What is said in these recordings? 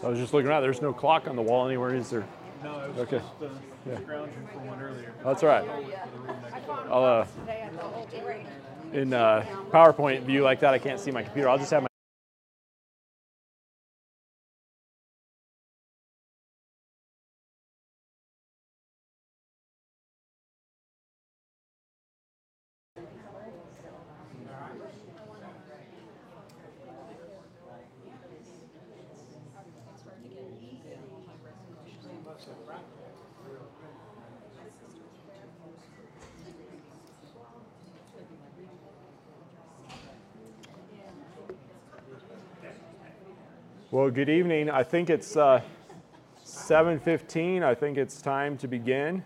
So I was just looking around. There's no clock on the wall anywhere, is there? No, I was Okay. just uh, scrounging for one earlier. That's all right. I'll, uh, in uh, PowerPoint view like that, I can't see my computer. I'll just have my. Well, good evening. I think it's uh, 7:15. I think it's time to begin.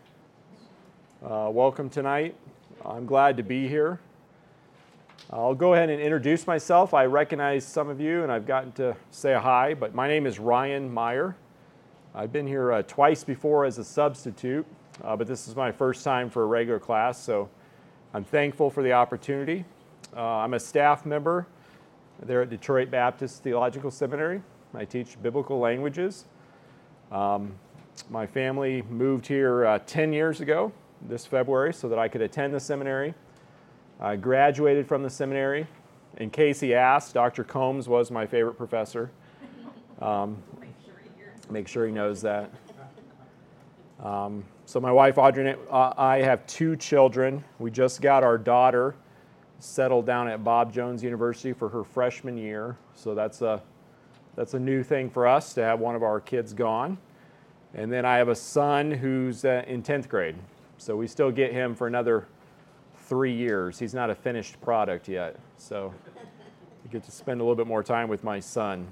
Uh, welcome tonight. I'm glad to be here. I'll go ahead and introduce myself. I recognize some of you, and I've gotten to say hi. But my name is Ryan Meyer. I've been here uh, twice before as a substitute, uh, but this is my first time for a regular class, so I'm thankful for the opportunity. Uh, I'm a staff member there at Detroit Baptist Theological Seminary. I teach biblical languages. Um, my family moved here uh, 10 years ago this February so that I could attend the seminary. I graduated from the seminary. In case he asked, Dr. Combs was my favorite professor. Um, make sure he knows that. Um, so, my wife Audrey and I have two children. We just got our daughter settled down at Bob Jones University for her freshman year. So that's a that's a new thing for us to have one of our kids gone. And then I have a son who's uh, in 10th grade. So we still get him for another three years. He's not a finished product yet. So I get to spend a little bit more time with my son.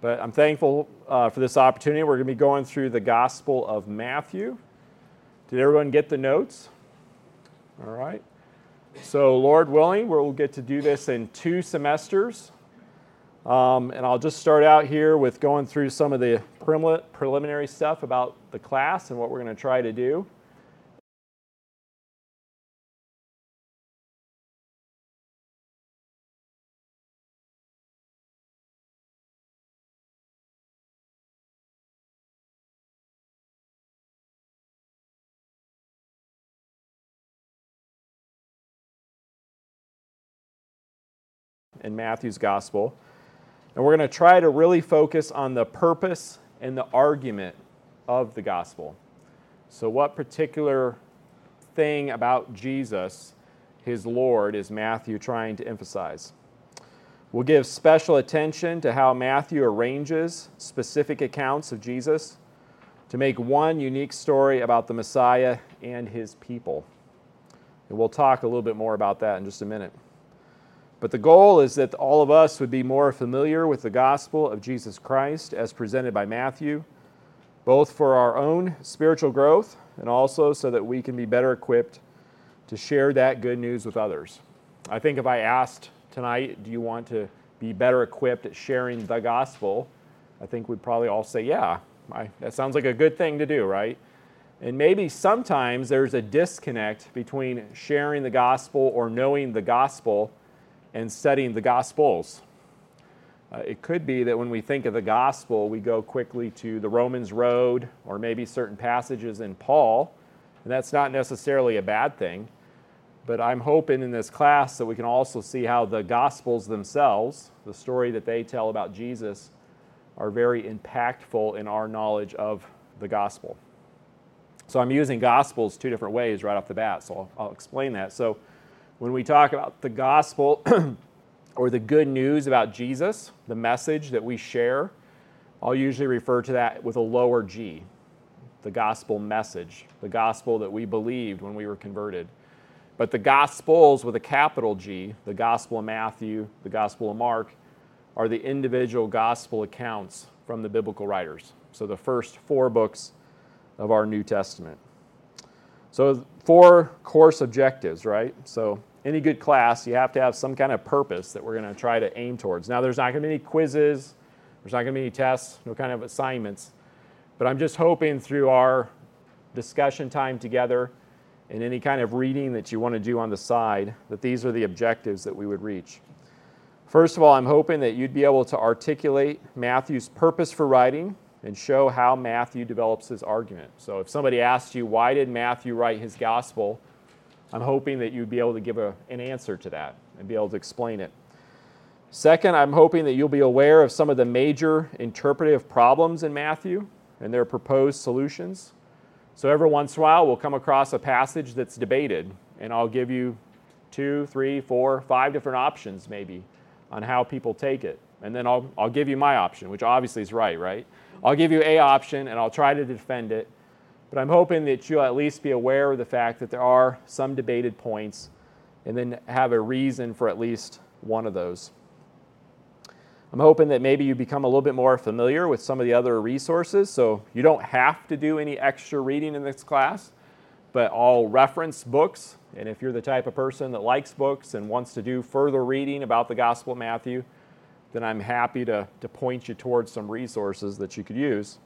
But I'm thankful uh, for this opportunity. We're going to be going through the Gospel of Matthew. Did everyone get the notes? All right. So, Lord willing, we'll get to do this in two semesters. Um, and I'll just start out here with going through some of the preliminary stuff about the class and what we're going to try to do. In Matthew's gospel. And we're going to try to really focus on the purpose and the argument of the gospel. So, what particular thing about Jesus, his Lord, is Matthew trying to emphasize? We'll give special attention to how Matthew arranges specific accounts of Jesus to make one unique story about the Messiah and his people. And we'll talk a little bit more about that in just a minute. But the goal is that all of us would be more familiar with the gospel of Jesus Christ as presented by Matthew, both for our own spiritual growth and also so that we can be better equipped to share that good news with others. I think if I asked tonight, do you want to be better equipped at sharing the gospel? I think we'd probably all say, yeah, I, that sounds like a good thing to do, right? And maybe sometimes there's a disconnect between sharing the gospel or knowing the gospel and studying the Gospels. Uh, it could be that when we think of the gospel, we go quickly to the Romans road or maybe certain passages in Paul, and that's not necessarily a bad thing. But I'm hoping in this class that we can also see how the Gospels themselves, the story that they tell about Jesus, are very impactful in our knowledge of the gospel. So I'm using Gospels two different ways right off the bat, so I'll, I'll explain that. So when we talk about the gospel or the good news about Jesus, the message that we share, I'll usually refer to that with a lower g, the gospel message, the gospel that we believed when we were converted. But the gospels with a capital G, the gospel of Matthew, the gospel of Mark, are the individual gospel accounts from the biblical writers. So the first four books of our New Testament. So, four course objectives, right? So, any good class, you have to have some kind of purpose that we're going to try to aim towards. Now, there's not going to be any quizzes, there's not going to be any tests, no kind of assignments, but I'm just hoping through our discussion time together and any kind of reading that you want to do on the side that these are the objectives that we would reach. First of all, I'm hoping that you'd be able to articulate Matthew's purpose for writing and show how Matthew develops his argument. So if somebody asked you, why did Matthew write his gospel? I'm hoping that you'd be able to give a, an answer to that and be able to explain it. Second, I'm hoping that you'll be aware of some of the major interpretive problems in Matthew and their proposed solutions. So every once in a while, we'll come across a passage that's debated, and I'll give you two, three, four, five different options maybe on how people take it. And then I'll, I'll give you my option, which obviously is right, right? I'll give you a option and I'll try to defend it. But I'm hoping that you'll at least be aware of the fact that there are some debated points and then have a reason for at least one of those. I'm hoping that maybe you become a little bit more familiar with some of the other resources. So you don't have to do any extra reading in this class, but I'll reference books. And if you're the type of person that likes books and wants to do further reading about the Gospel of Matthew, then I'm happy to, to point you towards some resources that you could use.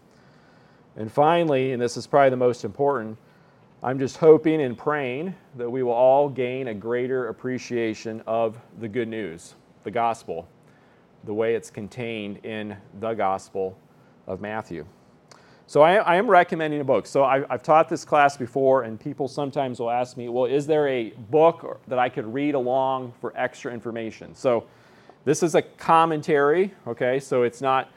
And finally, and this is probably the most important, I'm just hoping and praying that we will all gain a greater appreciation of the good news, the gospel, the way it's contained in the gospel of Matthew. So I, I am recommending a book. So I, have taught this class before, and people sometimes will ask me, well, is there a book that I could read along for extra information? So this is a commentary, okay? So it's not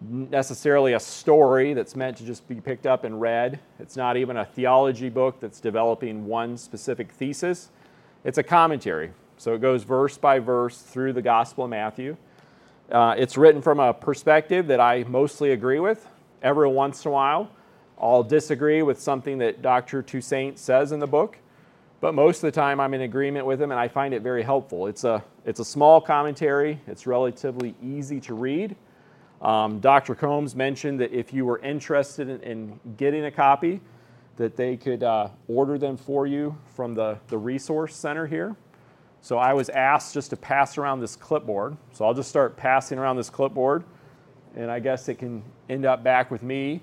necessarily a story that's meant to just be picked up and read. It's not even a theology book that's developing one specific thesis. It's a commentary. So it goes verse by verse through the Gospel of Matthew. Uh, it's written from a perspective that I mostly agree with. Every once in a while, I'll disagree with something that Dr. Toussaint says in the book, but most of the time I'm in agreement with him and I find it very helpful. It's a, it's a small commentary, it's relatively easy to read. Um, Dr. Combs mentioned that if you were interested in, in getting a copy, that they could uh, order them for you from the, the resource center here. So I was asked just to pass around this clipboard. So I'll just start passing around this clipboard, and I guess it can end up back with me.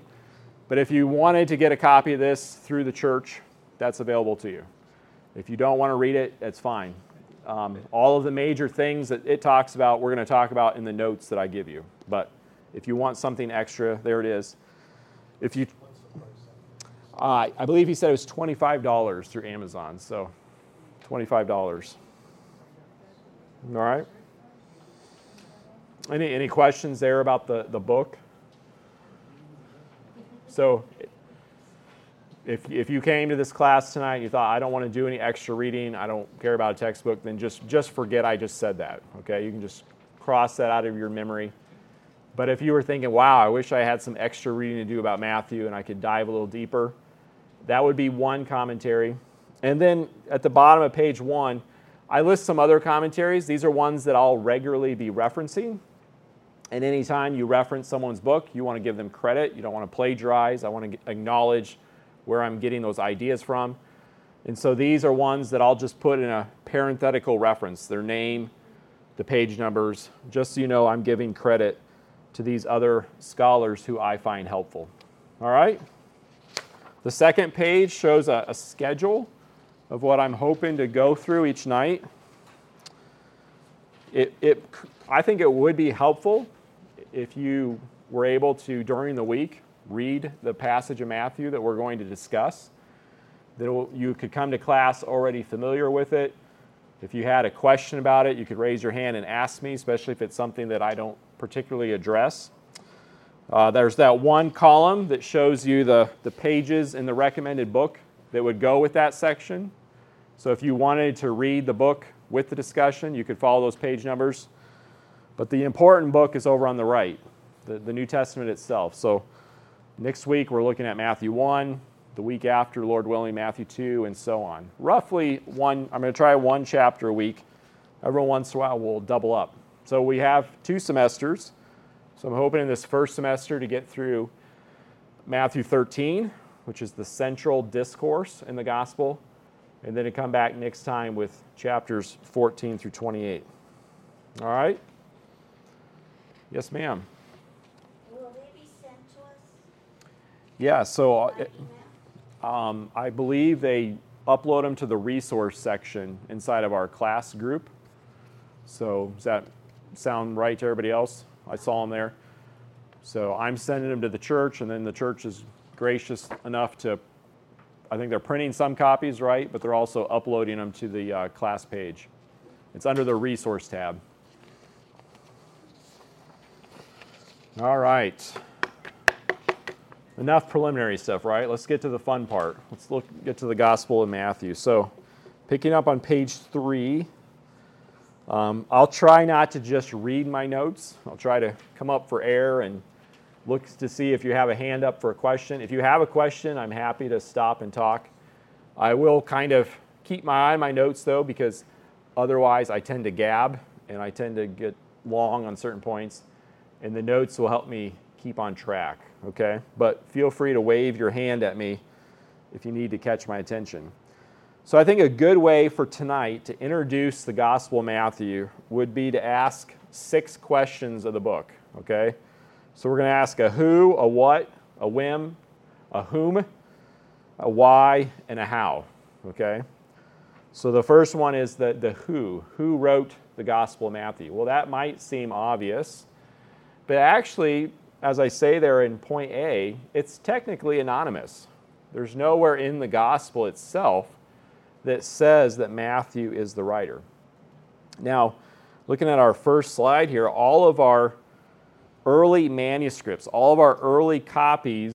But if you wanted to get a copy of this through the church, that's available to you. If you don't want to read it, that's fine. Um, all of the major things that it talks about, we're going to talk about in the notes that I give you. But if you want something extra, there it is. If you, uh, I believe he said it was $25 through Amazon. So $25. All right. Any, any questions there about the, the book? So if, if you came to this class tonight you thought, I don't want to do any extra reading, I don't care about a textbook, then just, just forget I just said that. Okay? You can just cross that out of your memory. But if you were thinking, wow, I wish I had some extra reading to do about Matthew and I could dive a little deeper, that would be one commentary. And then at the bottom of page one, I list some other commentaries. These are ones that I'll regularly be referencing. And anytime you reference someone's book, you want to give them credit. You don't want to plagiarize. I want to acknowledge where I'm getting those ideas from. And so these are ones that I'll just put in a parenthetical reference, their name, the page numbers, just so you know I'm giving credit to these other scholars who I find helpful. All right? The second page shows a, a schedule of what I'm hoping to go through each night. It, it, I think it would be helpful if you were able to, during the week, read the passage of Matthew that we're going to discuss. That you could come to class already familiar with it. If you had a question about it, you could raise your hand and ask me, especially if it's something that I don't particularly address. Uh, there's that one column that shows you the, the pages in the recommended book that would go with that section. So if you wanted to read the book with the discussion, you could follow those page numbers. But the important book is over on the right, the, the New Testament itself. So next week we're looking at Matthew 1, the week after, Lord willing, Matthew 2, and so on. Roughly one, I'm going to try one chapter a week. Every once in a while we'll double up. So we have two semesters. So I'm hoping in this first semester to get through Matthew 13, which is the central discourse in the gospel, and then to come back next time with chapters 14 through 28. All right? Yes, ma'am. Will they be sent to us? Yeah, so uh, um, I believe they upload them to the resource section inside of our class group. So is that sound right to everybody else? I saw them there. So I'm sending them to the church, and then the church is gracious enough to, I think they're printing some copies, right? But they're also uploading them to the uh, class page. It's under the resource tab. All right. Enough preliminary stuff, right? Let's get to the fun part. Let's look get to the Gospel of Matthew. So, picking up on page three, um, I'll try not to just read my notes. I'll try to come up for air and look to see if you have a hand up for a question. If you have a question, I'm happy to stop and talk. I will kind of keep my eye on my notes though, because otherwise I tend to gab and I tend to get long on certain points, and the notes will help me keep on track, okay? But feel free to wave your hand at me if you need to catch my attention. So I think a good way for tonight to introduce the Gospel of Matthew would be to ask six questions of the book, okay? So we're going to ask a who, a what, a when, a whom, a why, and a how, okay? So the first one is the, the who. Who wrote the Gospel of Matthew? Well, that might seem obvious, but actually, as I say there in point A, it's technically anonymous. There's nowhere in the Gospel itself that says that Matthew is the writer. Now, looking at our first slide here, all of our early manuscripts, all of our early copies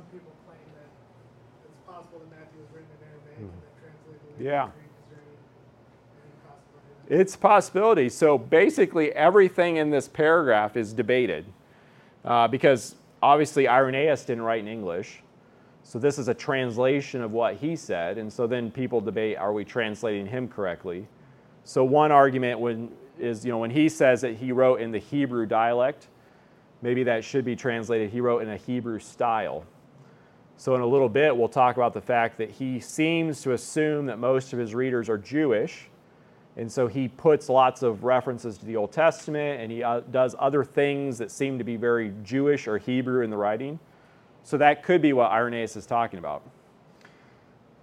some people claim that it's possible that Matthew was written in Aramaic and then translated into Yeah. Greek. Is there any, any possibility? It's a possibility. So basically, everything in this paragraph is debated uh, because obviously Irenaeus didn't write in English. So this is a translation of what he said. And so then people debate are we translating him correctly? So one argument when, is, you know, when he says that he wrote in the Hebrew dialect, maybe that should be translated he wrote in a Hebrew style. So, in a little bit, we'll talk about the fact that he seems to assume that most of his readers are Jewish. And so he puts lots of references to the Old Testament and he uh, does other things that seem to be very Jewish or Hebrew in the writing. So, that could be what Irenaeus is talking about.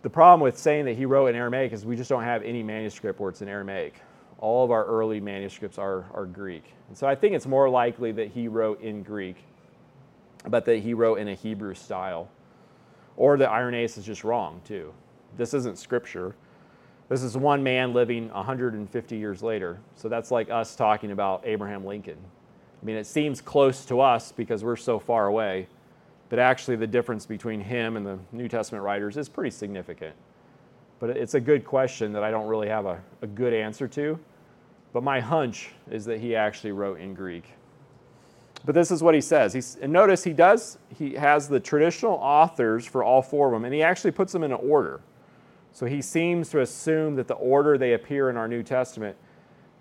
The problem with saying that he wrote in Aramaic is we just don't have any manuscript where it's in Aramaic. All of our early manuscripts are, are Greek. And so I think it's more likely that he wrote in Greek, but that he wrote in a Hebrew style. Or that Irenaeus is just wrong, too. This isn't scripture. This is one man living 150 years later. So that's like us talking about Abraham Lincoln. I mean, it seems close to us because we're so far away, but actually, the difference between him and the New Testament writers is pretty significant. But it's a good question that I don't really have a, a good answer to. But my hunch is that he actually wrote in Greek. But this is what he says. He's, and notice he does, he has the traditional authors for all four of them, and he actually puts them in an order. So he seems to assume that the order they appear in our New Testament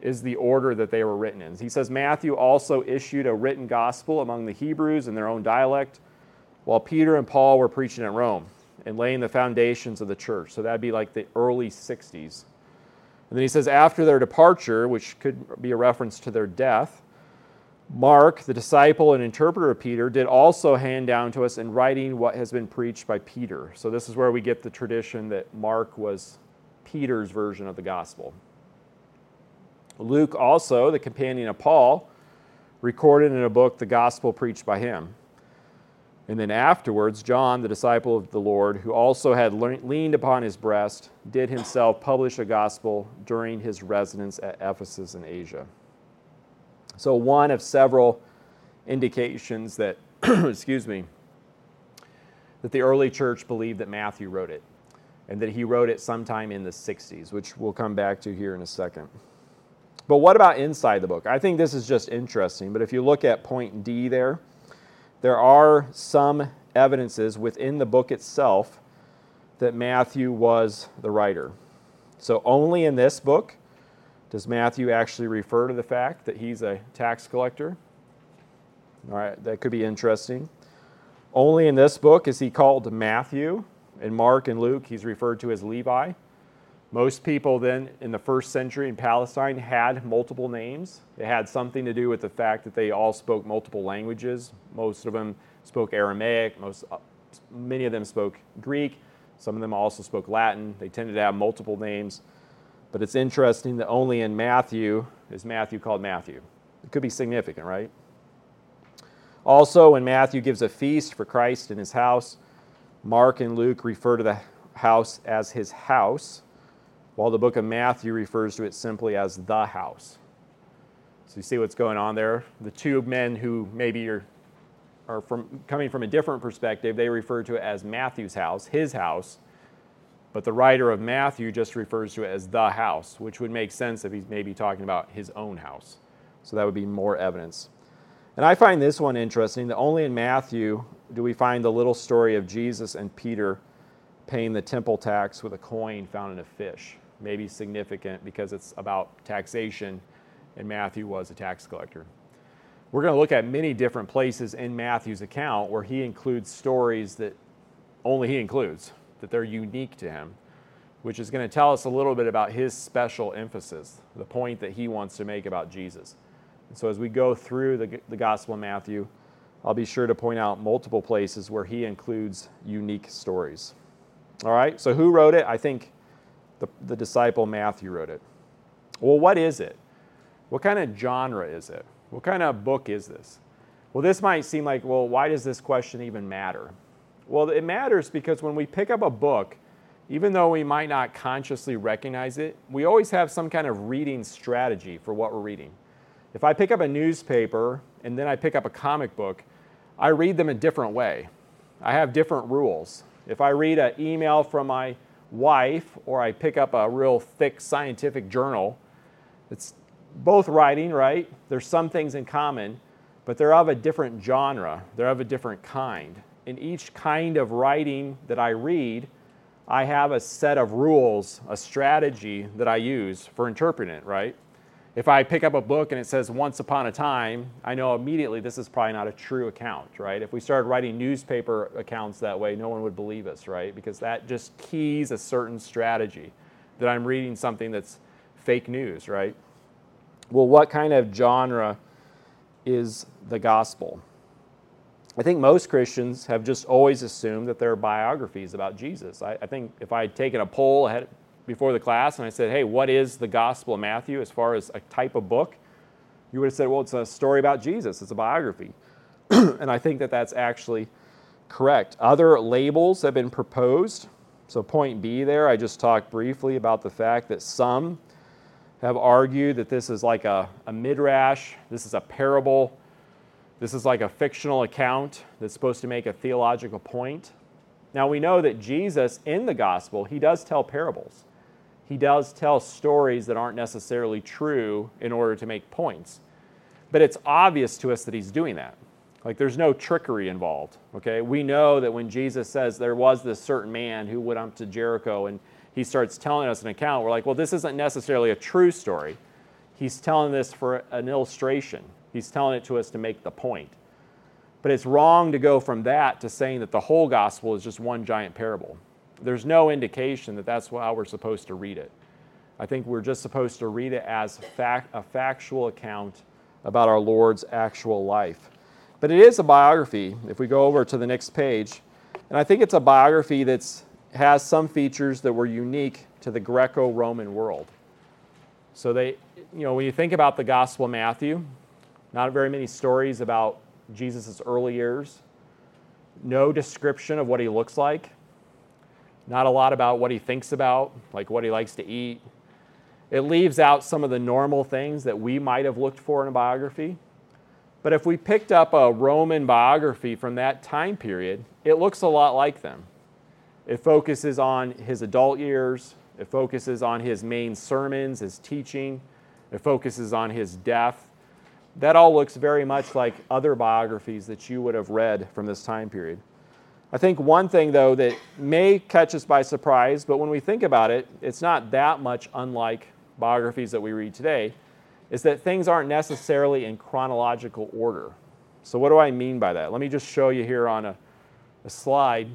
is the order that they were written in. He says Matthew also issued a written gospel among the Hebrews in their own dialect, while Peter and Paul were preaching at Rome and laying the foundations of the church. So that'd be like the early 60s. And then he says, after their departure, which could be a reference to their death, Mark, the disciple and interpreter of Peter, did also hand down to us in writing what has been preached by Peter. So this is where we get the tradition that Mark was Peter's version of the gospel. Luke, also, the companion of Paul, recorded in a book the gospel preached by him. And then afterwards, John, the disciple of the Lord, who also had leaned upon his breast, did himself publish a gospel during his residence at Ephesus in Asia. So, one of several indications that, excuse me, that the early church believed that Matthew wrote it and that he wrote it sometime in the 60s, which we'll come back to here in a second. But what about inside the book? I think this is just interesting, but if you look at point D there, there are some evidences within the book itself that Matthew was the writer. So, only in this book does Matthew actually refer to the fact that he's a tax collector. All right, that could be interesting. Only in this book is he called Matthew. In Mark and Luke, he's referred to as Levi. Most people then in the first century in Palestine had multiple names. It had something to do with the fact that they all spoke multiple languages. Most of them spoke Aramaic, most, uh, many of them spoke Greek, some of them also spoke Latin. They tended to have multiple names. But it's interesting that only in Matthew is Matthew called Matthew. It could be significant, right? Also, when Matthew gives a feast for Christ in his house, Mark and Luke refer to the house as his house while the book of Matthew refers to it simply as the house. So you see what's going on there? The two men who maybe are, are from, coming from a different perspective, they refer to it as Matthew's house, his house, but the writer of Matthew just refers to it as the house, which would make sense if he's maybe talking about his own house. So that would be more evidence. And I find this one interesting that only in Matthew do we find the little story of Jesus and Peter paying the temple tax with a coin found in a fish maybe significant because it's about taxation, and Matthew was a tax collector. We're going to look at many different places in Matthew's account where he includes stories that only he includes, that they're unique to him, which is going to tell us a little bit about his special emphasis, the point that he wants to make about Jesus. And so as we go through the, the Gospel of Matthew, I'll be sure to point out multiple places where he includes unique stories. All right, so who wrote it? I think the, the disciple Matthew wrote it. Well, what is it? What kind of genre is it? What kind of book is this? Well, this might seem like, well, why does this question even matter? Well, it matters because when we pick up a book, even though we might not consciously recognize it, we always have some kind of reading strategy for what we're reading. If I pick up a newspaper and then I pick up a comic book, I read them a different way. I have different rules. If I read an email from my wife or I pick up a real thick scientific journal, it's both writing, right? There's some things in common, but they're of a different genre, they're of a different kind. In each kind of writing that I read, I have a set of rules, a strategy that I use for interpreting it, right? If I pick up a book and it says once upon a time, I know immediately this is probably not a true account, right? If we started writing newspaper accounts that way, no one would believe us, right? Because that just keys a certain strategy that I'm reading something that's fake news, right? Well, what kind of genre is the gospel? I think most Christians have just always assumed that they're biographies about Jesus. I, I think if I had taken a poll ahead, before the class and I said, hey, what is the Gospel of Matthew as far as a type of book? You would have said, well, it's a story about Jesus, it's a biography. and I think that that's actually correct. Other labels have been proposed. So, point B there, I just talked briefly about the fact that some have argued that this is like a, a midrash, this is a parable, this is like a fictional account that's supposed to make a theological point. Now, we know that Jesus in the gospel, he does tell parables he does tell stories that aren't necessarily true in order to make points. But it's obvious to us that he's doing that. Like there's no trickery involved. Okay? We know that when Jesus says there was this certain man who went up to Jericho and he starts telling us an account, we're like, well, this isn't necessarily a true story. He's telling this for an illustration. He's telling it to us to make the point. But it's wrong to go from that to saying that the whole gospel is just one giant parable there's no indication that that's how we're supposed to read it. I think we're just supposed to read it as fact, a factual account about our Lord's actual life. But it is a biography. If we go over to the next page, and I think it's a biography that has some features that were unique to the Greco-Roman world. So they, you know, when you think about the Gospel of Matthew, not very many stories about Jesus' early years, no description of what he looks like, not a lot about what he thinks about, like what he likes to eat. It leaves out some of the normal things that we might have looked for in a biography. But if we picked up a Roman biography from that time period, it looks a lot like them. It focuses on his adult years, it focuses on his main sermons, his teaching, it focuses on his death. That all looks very much like other biographies that you would have read from this time period. I think one thing, though, that may catch us by surprise, but when we think about it, it's not that much unlike biographies that we read today, is that things aren't necessarily in chronological order. So, what do I mean by that? Let me just show you here on a, a slide.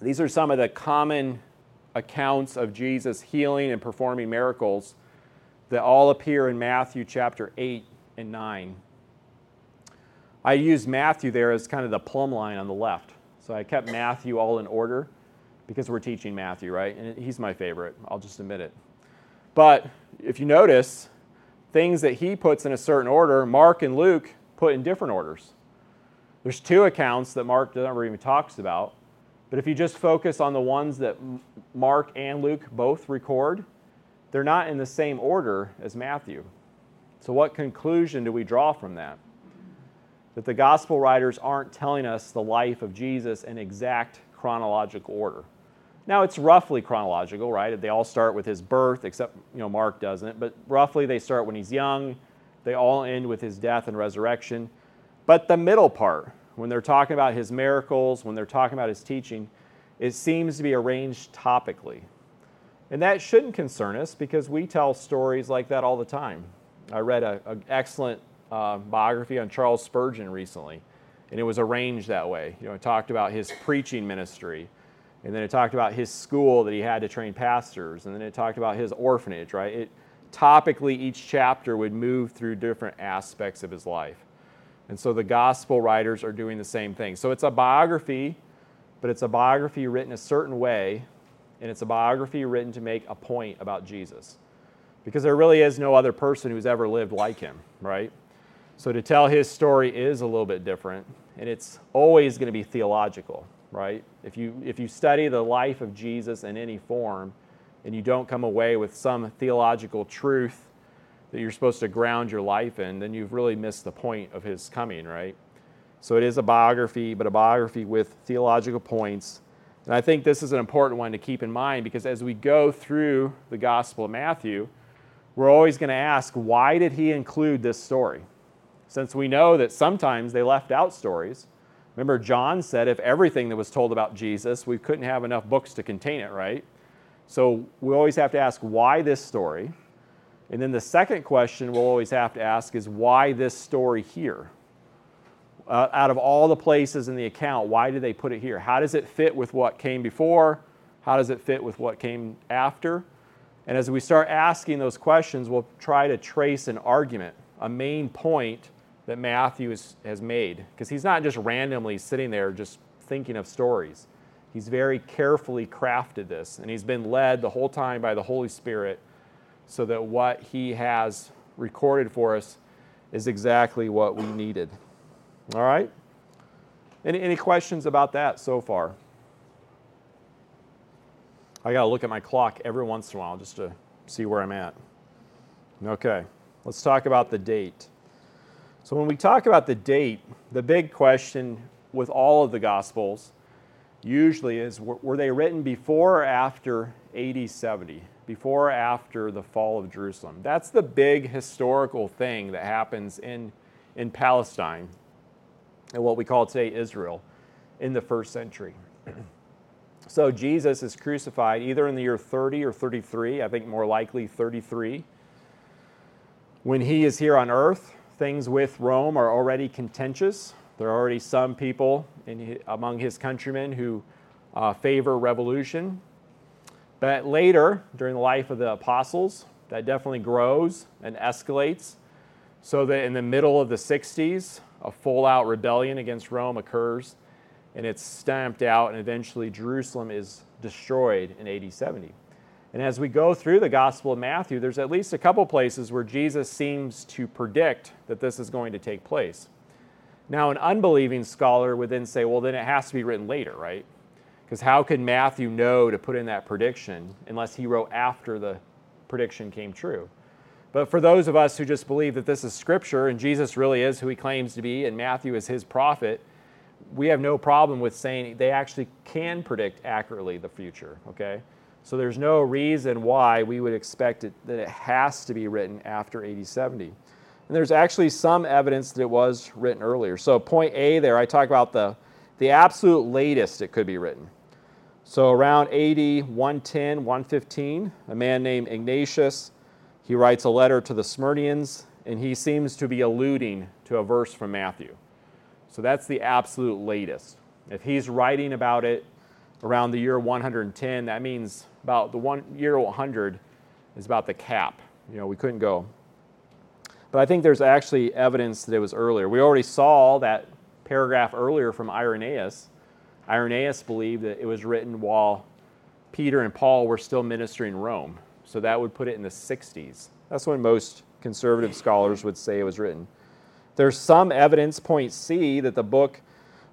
These are some of the common accounts of Jesus healing and performing miracles that all appear in Matthew chapter 8 and 9. I used Matthew there as kind of the plumb line on the left. So I kept Matthew all in order because we're teaching Matthew, right? And he's my favorite. I'll just admit it. But if you notice, things that he puts in a certain order, Mark and Luke put in different orders. There's two accounts that Mark never even talks about. But if you just focus on the ones that Mark and Luke both record, they're not in the same order as Matthew. So, what conclusion do we draw from that? that the gospel writers aren't telling us the life of Jesus in exact chronological order. Now it's roughly chronological, right? They all start with his birth, except you know Mark doesn't, but roughly they start when he's young. They all end with his death and resurrection. But the middle part, when they're talking about his miracles, when they're talking about his teaching, it seems to be arranged topically. And that shouldn't concern us because we tell stories like that all the time. I read an excellent uh, biography on Charles Spurgeon recently, and it was arranged that way. You know, it talked about his preaching ministry, and then it talked about his school that he had to train pastors, and then it talked about his orphanage. Right? It topically each chapter would move through different aspects of his life, and so the gospel writers are doing the same thing. So it's a biography, but it's a biography written a certain way, and it's a biography written to make a point about Jesus because there really is no other person who's ever lived like him, right? So to tell his story is a little bit different, and it's always going to be theological, right? If you, if you study the life of Jesus in any form and you don't come away with some theological truth that you're supposed to ground your life in, then you've really missed the point of his coming, right? So it is a biography, but a biography with theological points. And I think this is an important one to keep in mind because as we go through the Gospel of Matthew, we're always going to ask, why did he include this story? Since we know that sometimes they left out stories. Remember, John said if everything that was told about Jesus, we couldn't have enough books to contain it, right? So we always have to ask, why this story? And then the second question we'll always have to ask is, why this story here? Uh, out of all the places in the account, why did they put it here? How does it fit with what came before? How does it fit with what came after? And as we start asking those questions, we'll try to trace an argument, a main point that Matthew is, has made. Because he's not just randomly sitting there just thinking of stories. He's very carefully crafted this, and he's been led the whole time by the Holy Spirit so that what he has recorded for us is exactly what we needed. All right? Any, any questions about that so far? I got to look at my clock every once in a while just to see where I'm at. Okay, let's talk about the date. So, when we talk about the date, the big question with all of the Gospels usually is were they written before or after AD 70? Before or after the fall of Jerusalem? That's the big historical thing that happens in, in Palestine and what we call today Israel in the first century. So Jesus is crucified either in the year 30 or 33, I think more likely 33. When he is here on earth, things with Rome are already contentious. There are already some people in, among his countrymen who uh, favor revolution. But later, during the life of the apostles, that definitely grows and escalates. So that in the middle of the 60s, a full out rebellion against Rome occurs and it's stamped out, and eventually Jerusalem is destroyed in AD 70. And as we go through the Gospel of Matthew, there's at least a couple places where Jesus seems to predict that this is going to take place. Now, an unbelieving scholar would then say, well, then it has to be written later, right? Because how could Matthew know to put in that prediction unless he wrote after the prediction came true? But for those of us who just believe that this is scripture and Jesus really is who he claims to be and Matthew is his prophet, we have no problem with saying they actually can predict accurately the future, okay? So there's no reason why we would expect it, that it has to be written after AD 70. And there's actually some evidence that it was written earlier. So point A there, I talk about the, the absolute latest it could be written. So around AD 110, 115, a man named Ignatius, he writes a letter to the Smyrnaeans, and he seems to be alluding to a verse from Matthew. So that's the absolute latest. If he's writing about it around the year 110, that means about the one year 100 is about the cap. You know, we couldn't go. But I think there's actually evidence that it was earlier. We already saw that paragraph earlier from Irenaeus. Irenaeus believed that it was written while Peter and Paul were still ministering in Rome. So that would put it in the 60s. That's when most conservative scholars would say it was written. There's some evidence, point C, that the book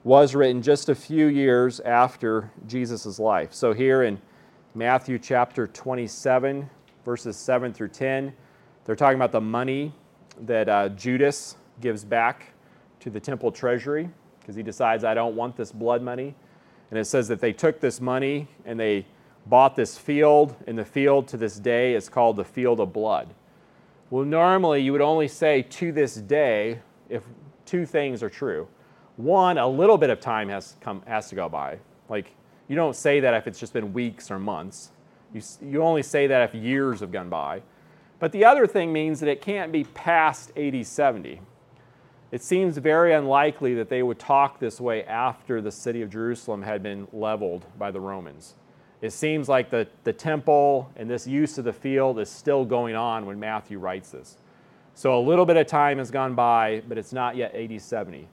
was written just a few years after Jesus' life. So here in Matthew chapter 27, verses 7 through 10, they're talking about the money that uh, Judas gives back to the temple treasury because he decides, I don't want this blood money. And it says that they took this money and they bought this field, and the field to this day is called the field of blood. Well, normally you would only say to this day if two things are true. One, a little bit of time has, come, has to go by. Like, you don't say that if it's just been weeks or months. You, you only say that if years have gone by. But the other thing means that it can't be past AD 70. It seems very unlikely that they would talk this way after the city of Jerusalem had been leveled by the Romans. It seems like the, the temple and this use of the field is still going on when Matthew writes this. So a little bit of time has gone by, but it's not yet AD 70.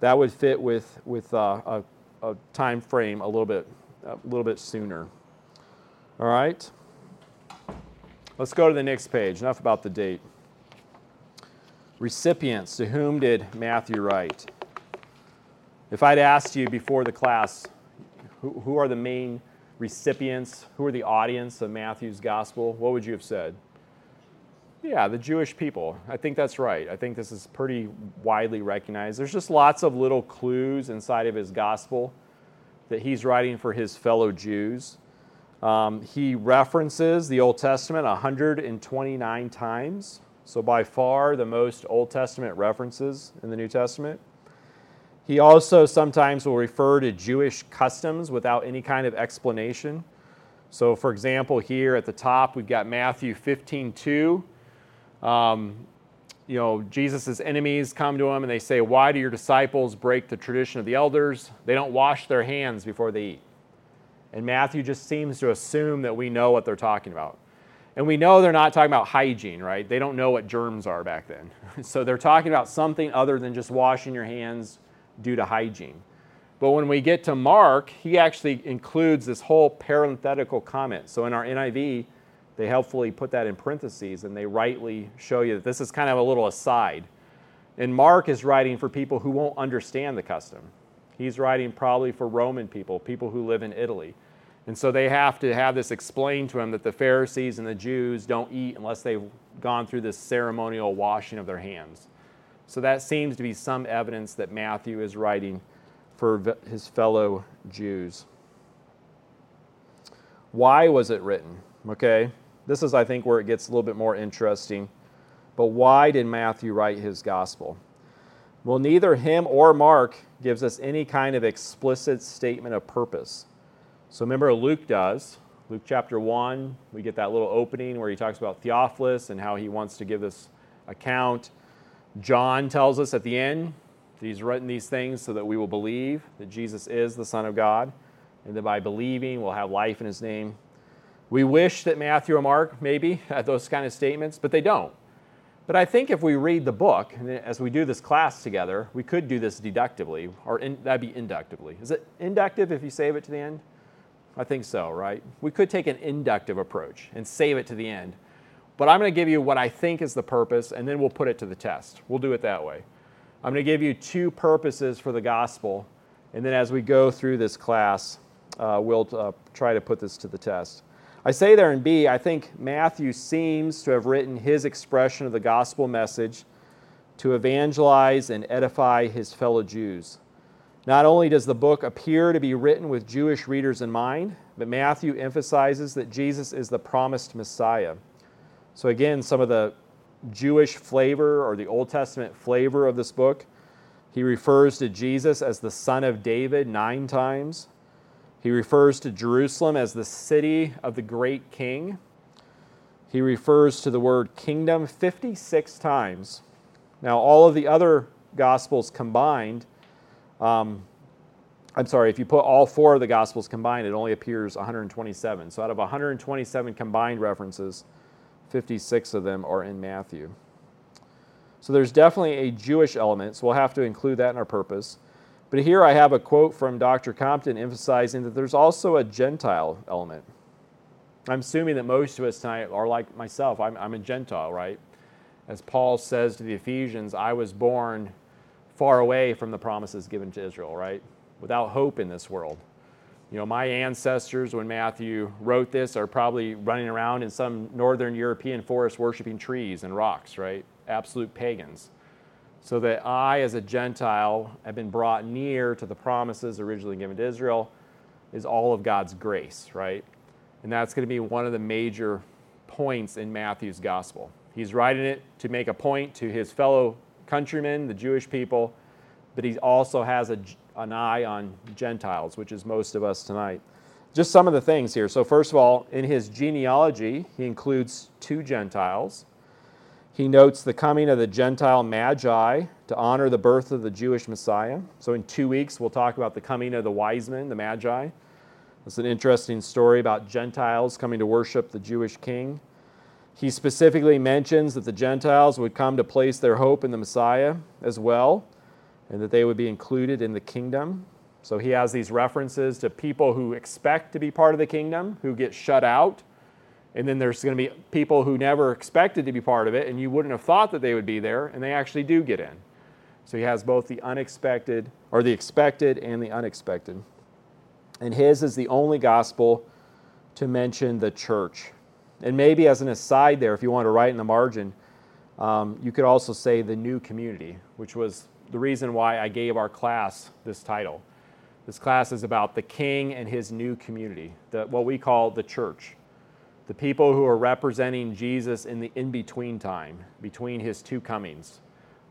That would fit with, with uh, a, a time frame a little bit, a little bit sooner. All right? Let's go to the next page. Enough about the date. Recipients, to whom did Matthew write? If I'd asked you before the class, who, who are the main recipients, who are the audience of Matthew's gospel, what would you have said? Yeah, the Jewish people. I think that's right. I think this is pretty widely recognized. There's just lots of little clues inside of his gospel that he's writing for his fellow Jews. Um, he references the Old Testament 129 times, so by far the most Old Testament references in the New Testament. He also sometimes will refer to Jewish customs without any kind of explanation. So, for example, here at the top, we've got Matthew 15 2. Um, you know, Jesus' enemies come to him and they say, Why do your disciples break the tradition of the elders? They don't wash their hands before they eat. And Matthew just seems to assume that we know what they're talking about. And we know they're not talking about hygiene, right? They don't know what germs are back then. so they're talking about something other than just washing your hands due to hygiene. But when we get to Mark, he actually includes this whole parenthetical comment. So in our NIV, they helpfully put that in parentheses and they rightly show you that this is kind of a little aside. And Mark is writing for people who won't understand the custom. He's writing probably for Roman people, people who live in Italy. And so they have to have this explained to them that the Pharisees and the Jews don't eat unless they've gone through this ceremonial washing of their hands. So that seems to be some evidence that Matthew is writing for his fellow Jews. Why was it written? Okay, this is, I think, where it gets a little bit more interesting. But why did Matthew write his gospel? Well, neither him or Mark gives us any kind of explicit statement of purpose. So remember, Luke does. Luke chapter 1, we get that little opening where he talks about Theophilus and how he wants to give this account. John tells us at the end that he's written these things so that we will believe that Jesus is the Son of God, and that by believing we'll have life in his name. We wish that Matthew or Mark maybe had those kind of statements, but they don't. But I think if we read the book, and as we do this class together, we could do this deductively, or in, that'd be inductively. Is it inductive if you save it to the end? I think so, right? We could take an inductive approach and save it to the end. But I'm going to give you what I think is the purpose, and then we'll put it to the test. We'll do it that way. I'm going to give you two purposes for the gospel, and then as we go through this class, uh, we'll uh, try to put this to the test. I say there in B, I think Matthew seems to have written his expression of the gospel message to evangelize and edify his fellow Jews. Not only does the book appear to be written with Jewish readers in mind, but Matthew emphasizes that Jesus is the promised Messiah. So, again, some of the Jewish flavor or the Old Testament flavor of this book. He refers to Jesus as the son of David nine times. He refers to Jerusalem as the city of the great king. He refers to the word kingdom 56 times. Now, all of the other gospels combined, um, I'm sorry, if you put all four of the gospels combined, it only appears 127. So, out of 127 combined references, 56 of them are in Matthew. So there's definitely a Jewish element, so we'll have to include that in our purpose. But here I have a quote from Dr. Compton emphasizing that there's also a Gentile element. I'm assuming that most of us tonight are like myself. I'm, I'm a Gentile, right? As Paul says to the Ephesians, I was born far away from the promises given to Israel, right? Without hope in this world. You know, my ancestors, when Matthew wrote this, are probably running around in some northern European forest worshiping trees and rocks, right? Absolute pagans. So that I, as a Gentile, have been brought near to the promises originally given to Israel is all of God's grace, right? And that's going to be one of the major points in Matthew's gospel. He's writing it to make a point to his fellow countrymen, the Jewish people, but he also has a an eye on Gentiles, which is most of us tonight. Just some of the things here. So, first of all, in his genealogy, he includes two Gentiles. He notes the coming of the Gentile Magi to honor the birth of the Jewish Messiah. So, in two weeks, we'll talk about the coming of the wise men, the Magi. It's an interesting story about Gentiles coming to worship the Jewish king. He specifically mentions that the Gentiles would come to place their hope in the Messiah as well and that they would be included in the kingdom. So he has these references to people who expect to be part of the kingdom, who get shut out. And then there's going to be people who never expected to be part of it, and you wouldn't have thought that they would be there, and they actually do get in. So he has both the unexpected, or the expected, and the unexpected. And his is the only gospel to mention the church. And maybe as an aside there, if you want to write in the margin, um, you could also say the new community, which was the reason why I gave our class this title. This class is about the king and his new community, the, what we call the church. The people who are representing Jesus in the in between time, between his two comings.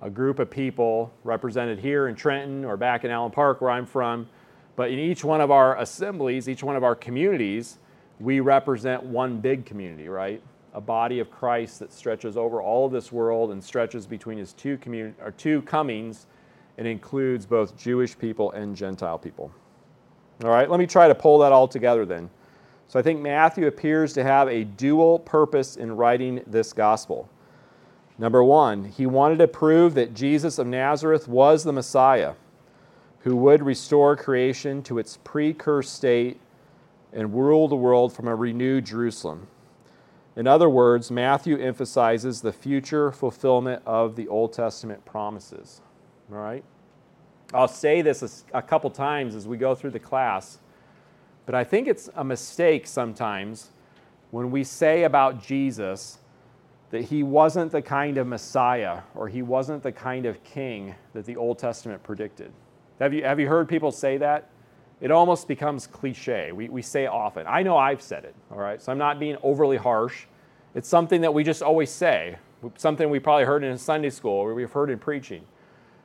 A group of people represented here in Trenton or back in Allen Park, where I'm from. But in each one of our assemblies, each one of our communities, we represent one big community, right? A body of Christ that stretches over all of this world and stretches between his two, communi- or two comings and includes both Jewish people and Gentile people. All right, let me try to pull that all together then. So I think Matthew appears to have a dual purpose in writing this gospel. Number one, he wanted to prove that Jesus of Nazareth was the Messiah who would restore creation to its pre-cursed state and rule the world from a renewed Jerusalem. In other words, Matthew emphasizes the future fulfillment of the Old Testament promises. All right? I'll say this a, couple times as we go through the class, but I think it's a mistake sometimes when we say about Jesus that he wasn't the kind of Messiah or he wasn't the kind of king that the Old Testament predicted. Have you, have you heard people say that? It almost becomes cliche. We, we say often. I know I've said it, all right? So I'm not being overly harsh. It's something that we just always say, something we probably heard in Sunday school or we've heard in preaching.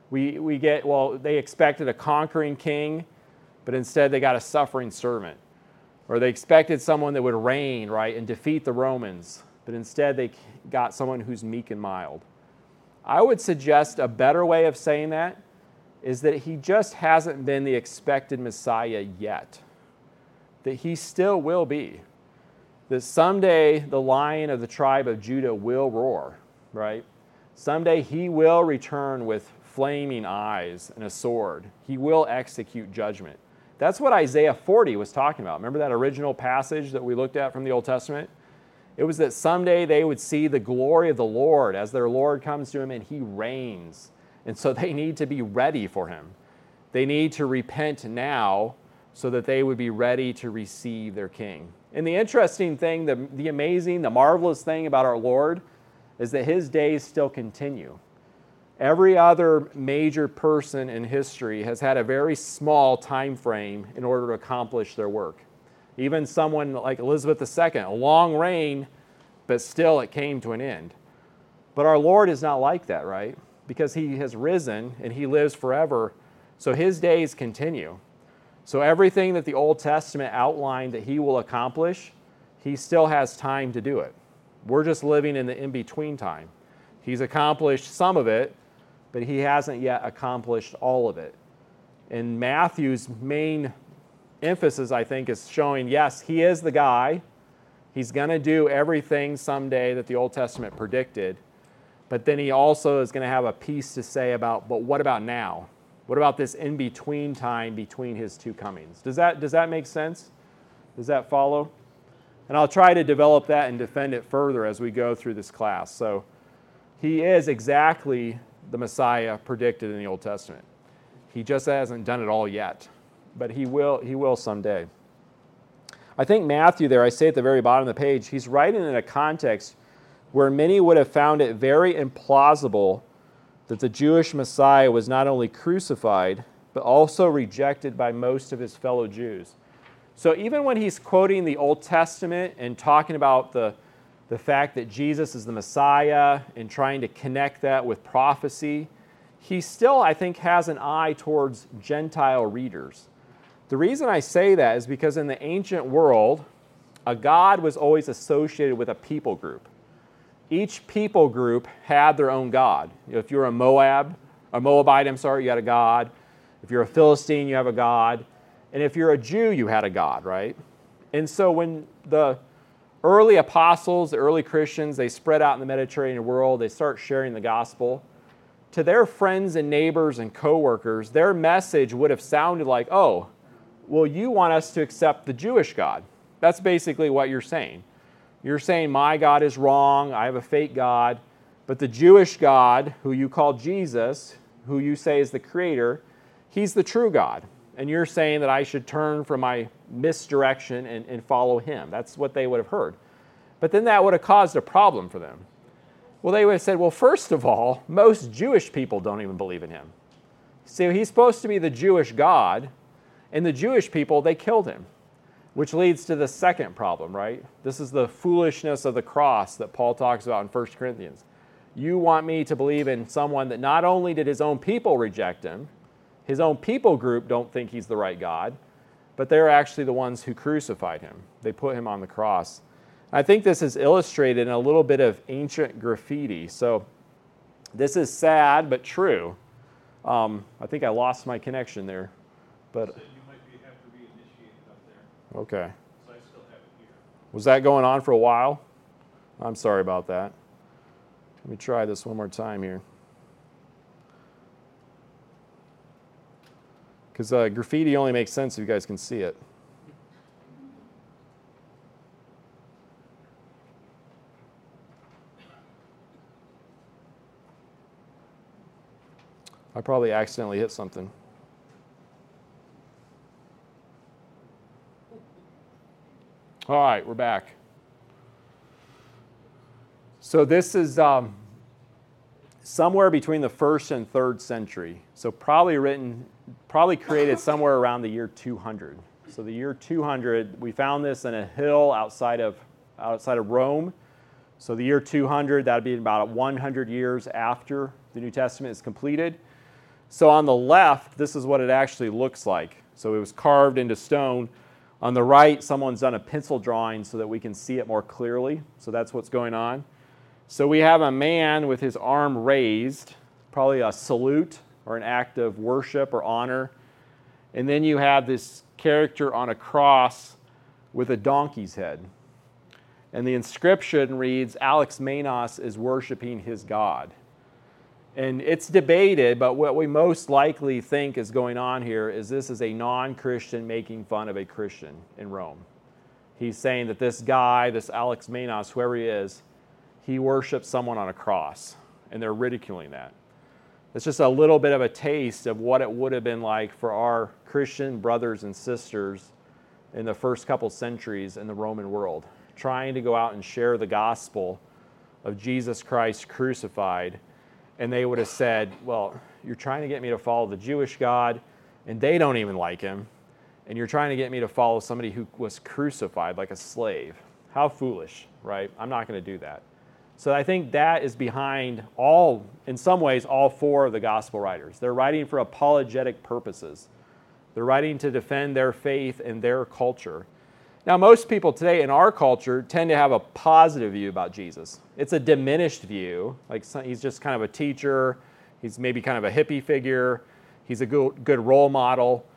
We, we get, well, they expected a conquering king, but instead they got a suffering servant. Or they expected someone that would reign, right, and defeat the Romans, but instead they got someone who's meek and mild. I would suggest a better way of saying that is that he just hasn't been the expected Messiah yet. That he still will be. That someday the lion of the tribe of Judah will roar, right? Someday he will return with flaming eyes and a sword. He will execute judgment. That's what Isaiah 40 was talking about. Remember that original passage that we looked at from the Old Testament? It was that someday they would see the glory of the Lord as their Lord comes to him and he reigns and so they need to be ready for him. They need to repent now so that they would be ready to receive their king. And the interesting thing, the, the amazing, the marvelous thing about our Lord is that his days still continue. Every other major person in history has had a very small time frame in order to accomplish their work. Even someone like Elizabeth II, a long reign, but still it came to an end. But our Lord is not like that, right? because he has risen and he lives forever. So his days continue. So everything that the Old Testament outlined that he will accomplish, he still has time to do it. We're just living in the in between time. He's accomplished some of it, but he hasn't yet accomplished all of it. And Matthew's main emphasis, I think, is showing yes, he is the guy. He's going to do everything someday that the Old Testament predicted but then he also is going to have a piece to say about, but what about now? What about this in between time between his two comings? Does that, does that make sense? Does that follow? And I'll try to develop that and defend it further as we go through this class. So he is exactly the Messiah predicted in the Old Testament. He just hasn't done it all yet, but he will, he will someday. I think Matthew, there, I say at the very bottom of the page, he's writing in a context where many would have found it very implausible that the Jewish Messiah was not only crucified, but also rejected by most of his fellow Jews. So even when he's quoting the Old Testament and talking about the, the fact that Jesus is the Messiah and trying to connect that with prophecy, he still, I think, has an eye towards Gentile readers. The reason I say that is because in the ancient world, a God was always associated with a people group each people group had their own God. If you're a Moab, a Moabite, I'm sorry, you had a God. If you're a Philistine, you have a God. And if you're a Jew, you had a God, right? And so when the early apostles, the early Christians, they spread out in the Mediterranean world, they start sharing the gospel. To their friends and neighbors and coworkers, their message would have sounded like, oh, well, you want us to accept the Jewish God. That's basically what you're saying. You're saying my God is wrong, I have a fake God. But the Jewish God, who you call Jesus, who you say is the creator, he's the true God. And you're saying that I should turn from my misdirection and, and follow him. That's what they would have heard. But then that would have caused a problem for them. Well, they would have said, well, first of all, most Jewish people don't even believe in him. See, he's supposed to be the Jewish God, and the Jewish people, they killed him, which leads to the second problem, right? This is the foolishness of the cross that Paul talks about in 1 Corinthians. You want me to believe in someone that not only did his own people reject him, his own people group don't think he's the right God, but they're actually the ones who crucified him. They put him on the cross. I think this is illustrated in a little bit of ancient graffiti. So this is sad but true. Um, I think I lost my connection there, but might be, have to reinitiate it up there, okay. so I still have it here. Was that going on for a while? I'm sorry about that. Let me try this one more time here. Because uh, graffiti only makes sense if you guys can see it. I probably accidentally hit something. All right, we're back. So this is um, somewhere between the first and third century. So probably written, probably created somewhere around the year 200. So the year 200, we found this in a hill outside of outside of Rome. So the year 200, that'd be about 100 years after the New Testament is completed. So on the left, this is what it actually looks like. So it was carved into stone. On the right, someone's done a pencil drawing so that we can see it more clearly. So that's what's going on. So we have a man with his arm raised, probably a salute or an act of worship or honor. And then you have this character on a cross with a donkey's head. And the inscription reads Alexamenos is worshiping his God. And it's debated, but what we most likely think is going on here is this is a non Christian making fun of a Christian in Rome. He's saying that this guy, this Alexamenos, whoever he is, he worships someone on a cross, and they're ridiculing that. It's just a little bit of a taste of what it would have been like for our Christian brothers and sisters in the first couple centuries in the Roman world, trying to go out and share the gospel of Jesus Christ crucified. And they would have said, Well, you're trying to get me to follow the Jewish God, and they don't even like him. And you're trying to get me to follow somebody who was crucified like a slave. How foolish, right? I'm not going to do that. So I think that is behind all, in some ways, all four of the gospel writers. They're writing for apologetic purposes. They're writing to defend their faith and their culture. Now, most people today in our culture tend to have a positive view about Jesus. It's a diminished view, like he's just kind of a teacher, he's maybe kind of a hippie figure, he's a good, good role model.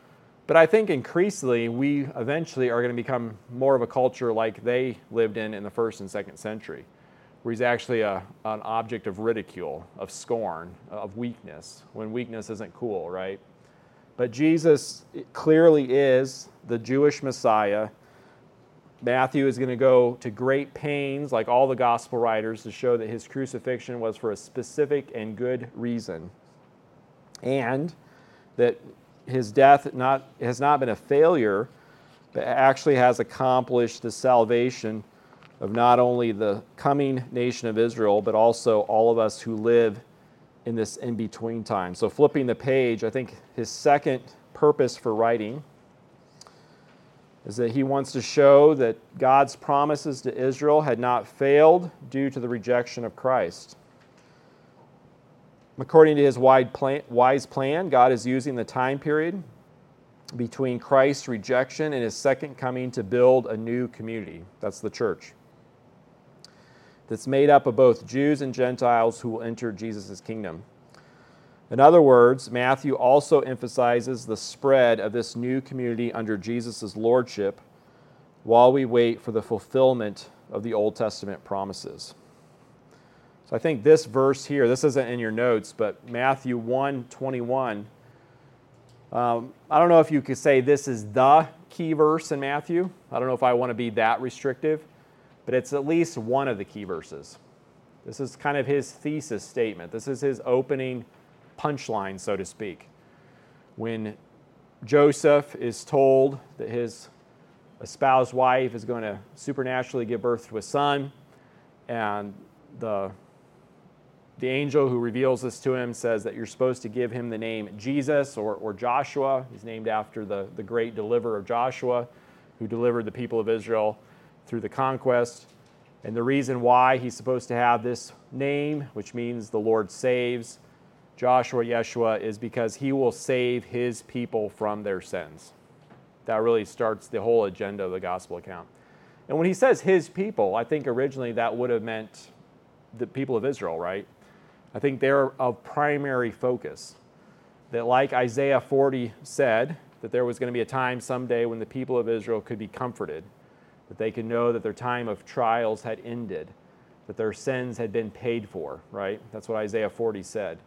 But I think increasingly we eventually are going to become more of a culture like they lived in in the first and second century, where he's actually a, an object of ridicule, of scorn, of weakness, when weakness isn't cool, right? But Jesus clearly is the Jewish Messiah. Matthew is going to go to great pains, like all the gospel writers, to show that his crucifixion was for a specific and good reason. And that his death not, has not been a failure, but actually has accomplished the salvation of not only the coming nation of Israel, but also all of us who live in this in between time. So, flipping the page, I think his second purpose for writing is that he wants to show that God's promises to Israel had not failed due to the rejection of Christ. According to his wise plan, God is using the time period between Christ's rejection and his second coming to build a new community. That's the church. That's made up of both Jews and Gentiles who will enter Jesus' kingdom. In other words, Matthew also emphasizes the spread of this new community under Jesus' lordship while we wait for the fulfillment of the Old Testament promises. So I think this verse here, this isn't in your notes, but Matthew 1 21. Um, I don't know if you could say this is the key verse in Matthew. I don't know if I want to be that restrictive, but it's at least one of the key verses. This is kind of his thesis statement. This is his opening punchline, so to speak. When Joseph is told that his espoused wife is going to supernaturally give birth to a son, and the the angel who reveals this to him says that you're supposed to give him the name Jesus or, or Joshua. He's named after the, the great deliverer of Joshua, who delivered the people of Israel through the conquest. And the reason why he's supposed to have this name, which means the Lord saves, Joshua, Yeshua, is because he will save his people from their sins. That really starts the whole agenda of the gospel account. And when he says his people, I think originally that would have meant the people of Israel, right? I think they're of primary focus. That, like Isaiah 40 said, that there was going to be a time someday when the people of Israel could be comforted, that they could know that their time of trials had ended, that their sins had been paid for, right? That's what Isaiah 40 said.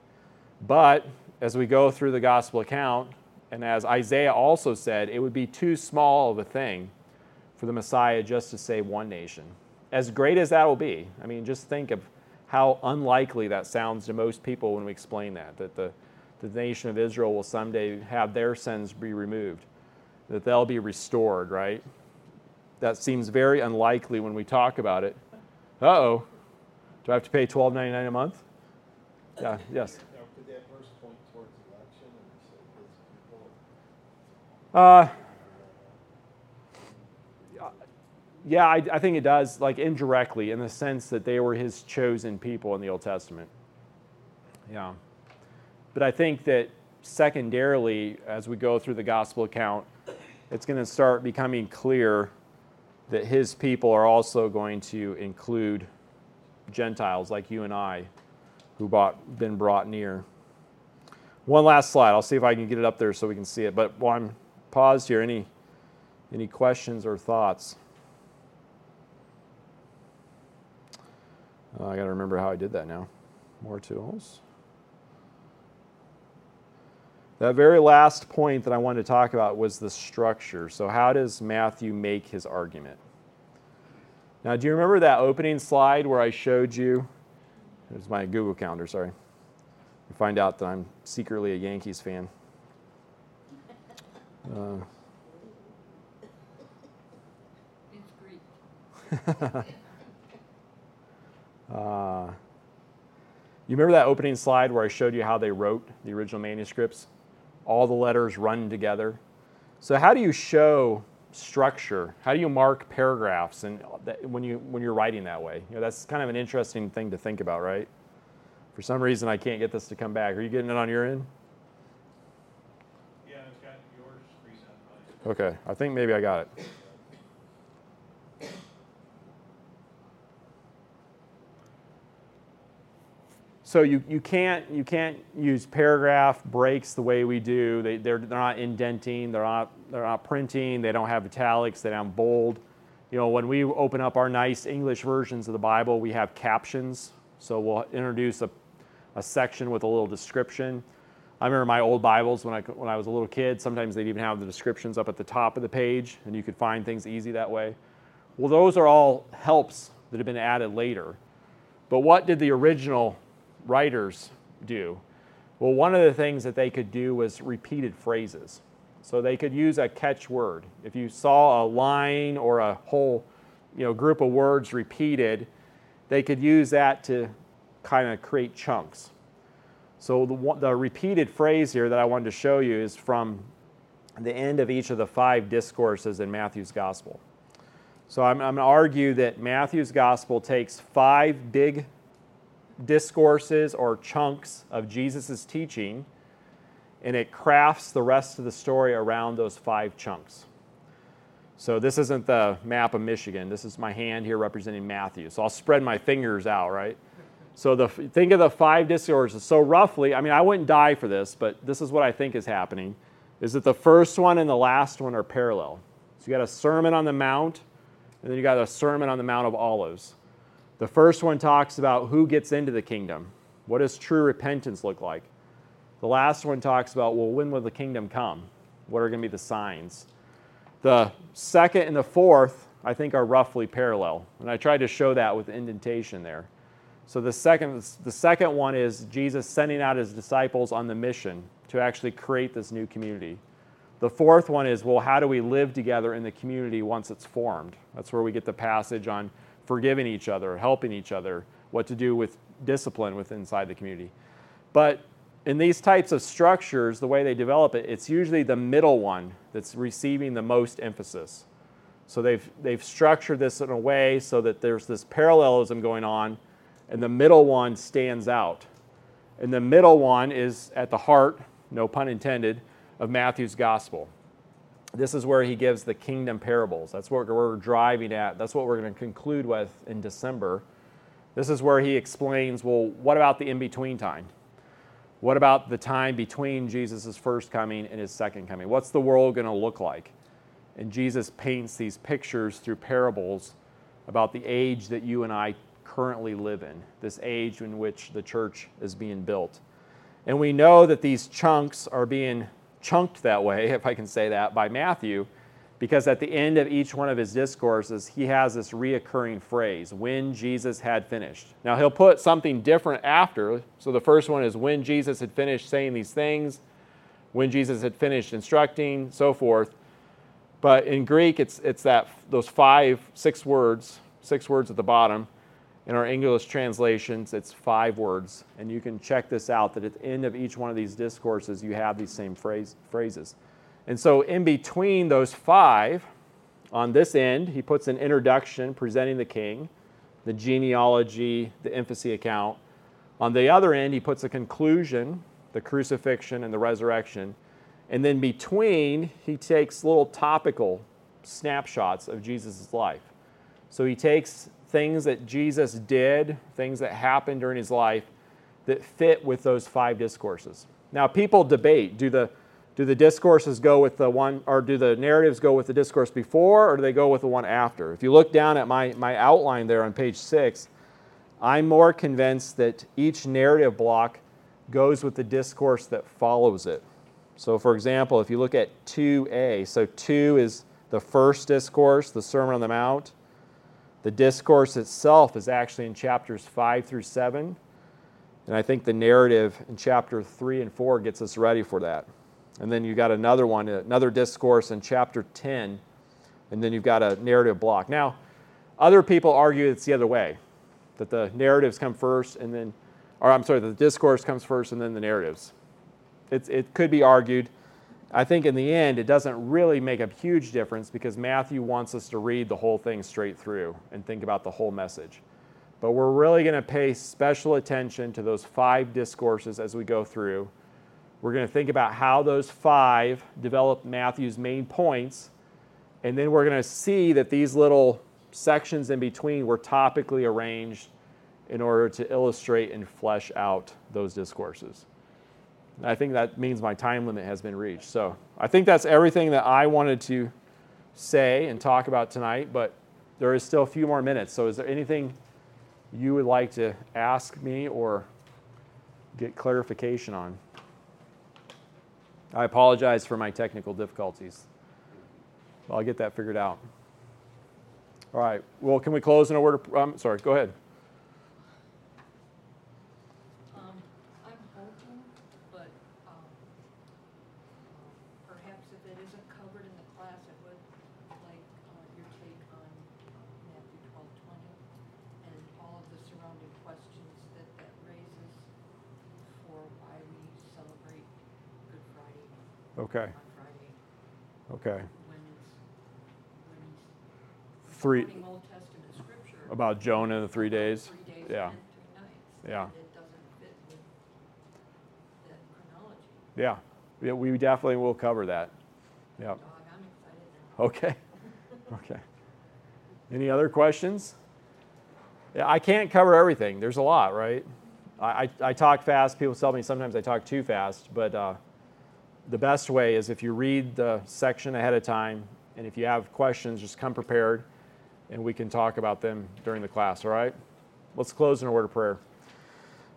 But as we go through the gospel account, and as Isaiah also said, it would be too small of a thing for the Messiah just to save one nation. As great as that will be, I mean, just think of how unlikely that sounds to most people when we explain that, that the, the nation of Israel will someday have their sins be removed, that they'll be restored, right? That seems very unlikely when we talk about it. Uh oh, do I have to pay twelve ninety nine a month? Yeah, yes. Now, could that verse point towards election and say his people? Uh, yeah, I, I think it does, like indirectly, in the sense that they were his chosen people in the Old Testament. Yeah. But I think that secondarily, as we go through the gospel account, it's going to start becoming clear that his people are also going to include Gentiles like you and I who bought, been brought near. One last slide. I'll see if I can get it up there so we can see it. But while I'm paused here, any, any questions or thoughts? Uh, I got to remember how I did that now. More tools. That very last point that I wanted to talk about was the structure. So, how does Matthew make his argument? Now, do you remember that opening slide where I showed you? There's my Google Calendar, sorry. You find out that I'm secretly a Yankees fan. Uh, Uh, you remember that opening slide where I showed you how they wrote the original manuscripts? All the letters run together. So, how do you show structure? How do you mark paragraphs and uh, that, when you when you're writing that way? You know, that's kind of an interesting thing to think about, right? For some reason, I can't get this to come back. Are you getting it on your end? Yeah, it's got yours mine. Okay, I think maybe I got it. So you, you can't you can't use paragraph breaks the way we do. They they're, they're not indenting. They're not they're not printing. They don't have italics. They don't bold. You know when we open up our nice English versions of the Bible, we have captions. So we'll introduce a, a section with a little description. I remember my old Bibles when I when I was a little kid. Sometimes they'd even have the descriptions up at the top of the page, and you could find things easy that way. Well, those are all helps that have been added later. But what did the original writers do? Well, one of the things that they could do was repeated phrases. So they could use a catchword. If you saw a line or a whole you know, group of words repeated, they could use that to kind of create chunks. So the, the repeated phrase here that I wanted to show you is from the end of each of the five discourses in Matthew's gospel. So I'm, I'm going to argue that Matthew's gospel takes five big discourses or chunks of Jesus' teaching, and it crafts the rest of the story around those five chunks. So this isn't the map of Michigan. This is my hand here representing Matthew. So I'll spread my fingers out, right? So the think of the five discourses. So roughly, I mean, I wouldn't die for this, but this is what I think is happening: is that the first one and the last one are parallel. So you got a Sermon on the Mount, and then you got a Sermon on the Mount of Olives. The first one talks about who gets into the kingdom. What does true repentance look like? The last one talks about, well, when will the kingdom come? What are going to be the signs? The second and the fourth, I think, are roughly parallel. And I tried to show that with indentation there. So the second, the second one is Jesus sending out his disciples on the mission to actually create this new community. The fourth one is, well, how do we live together in the community once it's formed? That's where we get the passage on forgiving each other, helping each other, what to do with discipline within inside the community. But in these types of structures, the way they develop it, it's usually the middle one that's receiving the most emphasis. So they've, they've structured this in a way so that there's this parallelism going on, and the middle one stands out. And the middle one is at the heart, no pun intended, of Matthew's gospel. This is where he gives the kingdom parables. That's what we're driving at. That's what we're going to conclude with in December. This is where he explains well, what about the in between time? What about the time between Jesus' first coming and his second coming? What's the world going to look like? And Jesus paints these pictures through parables about the age that you and I currently live in, this age in which the church is being built. And we know that these chunks are being chunked that way, if I can say that, by Matthew, because at the end of each one of his discourses, he has this reoccurring phrase, when Jesus had finished. Now, he'll put something different after. So the first one is when Jesus had finished saying these things, when Jesus had finished instructing, so forth. But in Greek, it's, it's that those five, six words, six words at the bottom. In our English translations, it's five words. And you can check this out that at the end of each one of these discourses, you have these same phrase, phrases. And so, in between those five, on this end, he puts an introduction presenting the king, the genealogy, the infancy account. On the other end, he puts a conclusion, the crucifixion and the resurrection. And then between, he takes little topical snapshots of Jesus' life. So he takes things that Jesus did, things that happened during his life that fit with those five discourses. Now, people debate do the, do the discourses go with the one, or do the narratives go with the discourse before, or do they go with the one after? If you look down at my, my outline there on page six, I'm more convinced that each narrative block goes with the discourse that follows it. So, for example, if you look at 2a, so 2 is the first discourse, the Sermon on the Mount. The discourse itself is actually in chapters 5 through 7. And I think the narrative in chapter 3 and 4 gets us ready for that. And then you've got another one, another discourse in chapter 10. And then you've got a narrative block. Now, other people argue it's the other way that the narratives come first and then, or I'm sorry, the discourse comes first and then the narratives. It's, it could be argued. I think in the end, it doesn't really make a huge difference because Matthew wants us to read the whole thing straight through and think about the whole message. But we're really going to pay special attention to those five discourses as we go through. We're going to think about how those five develop Matthew's main points. And then we're going to see that these little sections in between were topically arranged in order to illustrate and flesh out those discourses. I think that means my time limit has been reached. So I think that's everything that I wanted to say and talk about tonight, but there is still a few more minutes. So is there anything you would like to ask me or get clarification on? I apologize for my technical difficulties. I'll get that figured out. All right. Well, can we close in a word? Of, um, sorry. Go ahead. Um, I'm hoping, but, um, perhaps if it isn't covered in the class, I would like, uh, your take on um, Matthew twelve twenty and all of the surrounding questions that that raises for why we celebrate Good Friday Okay. on Friday, Okay. when it's, when he's Three Old Testament scripture. about Jonah and the three days. Three days Yeah. and three nights. Yeah. and It doesn't fit with that chronology. Yeah. yeah. We definitely will cover that. Yep. Dog, I'm excited now. Okay. Okay. Any other questions? Yeah, I can't cover everything. There's a lot, right? I, I, I talk fast. People tell me sometimes I talk too fast, but uh, the best way is if you read the section ahead of time, and if you have questions, just come prepared, and we can talk about them during the class, all right? Let's close in a word of prayer.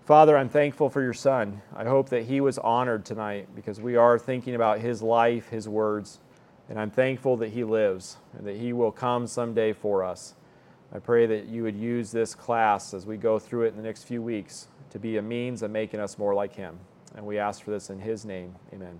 Father, I'm thankful for your son. I hope that he was honored tonight because we are thinking about his life, his words. And I'm thankful that he lives and that he will come someday for us. I pray that you would use this class as we go through it in the next few weeks to be a means of making us more like him. And we ask for this in his name. Amen.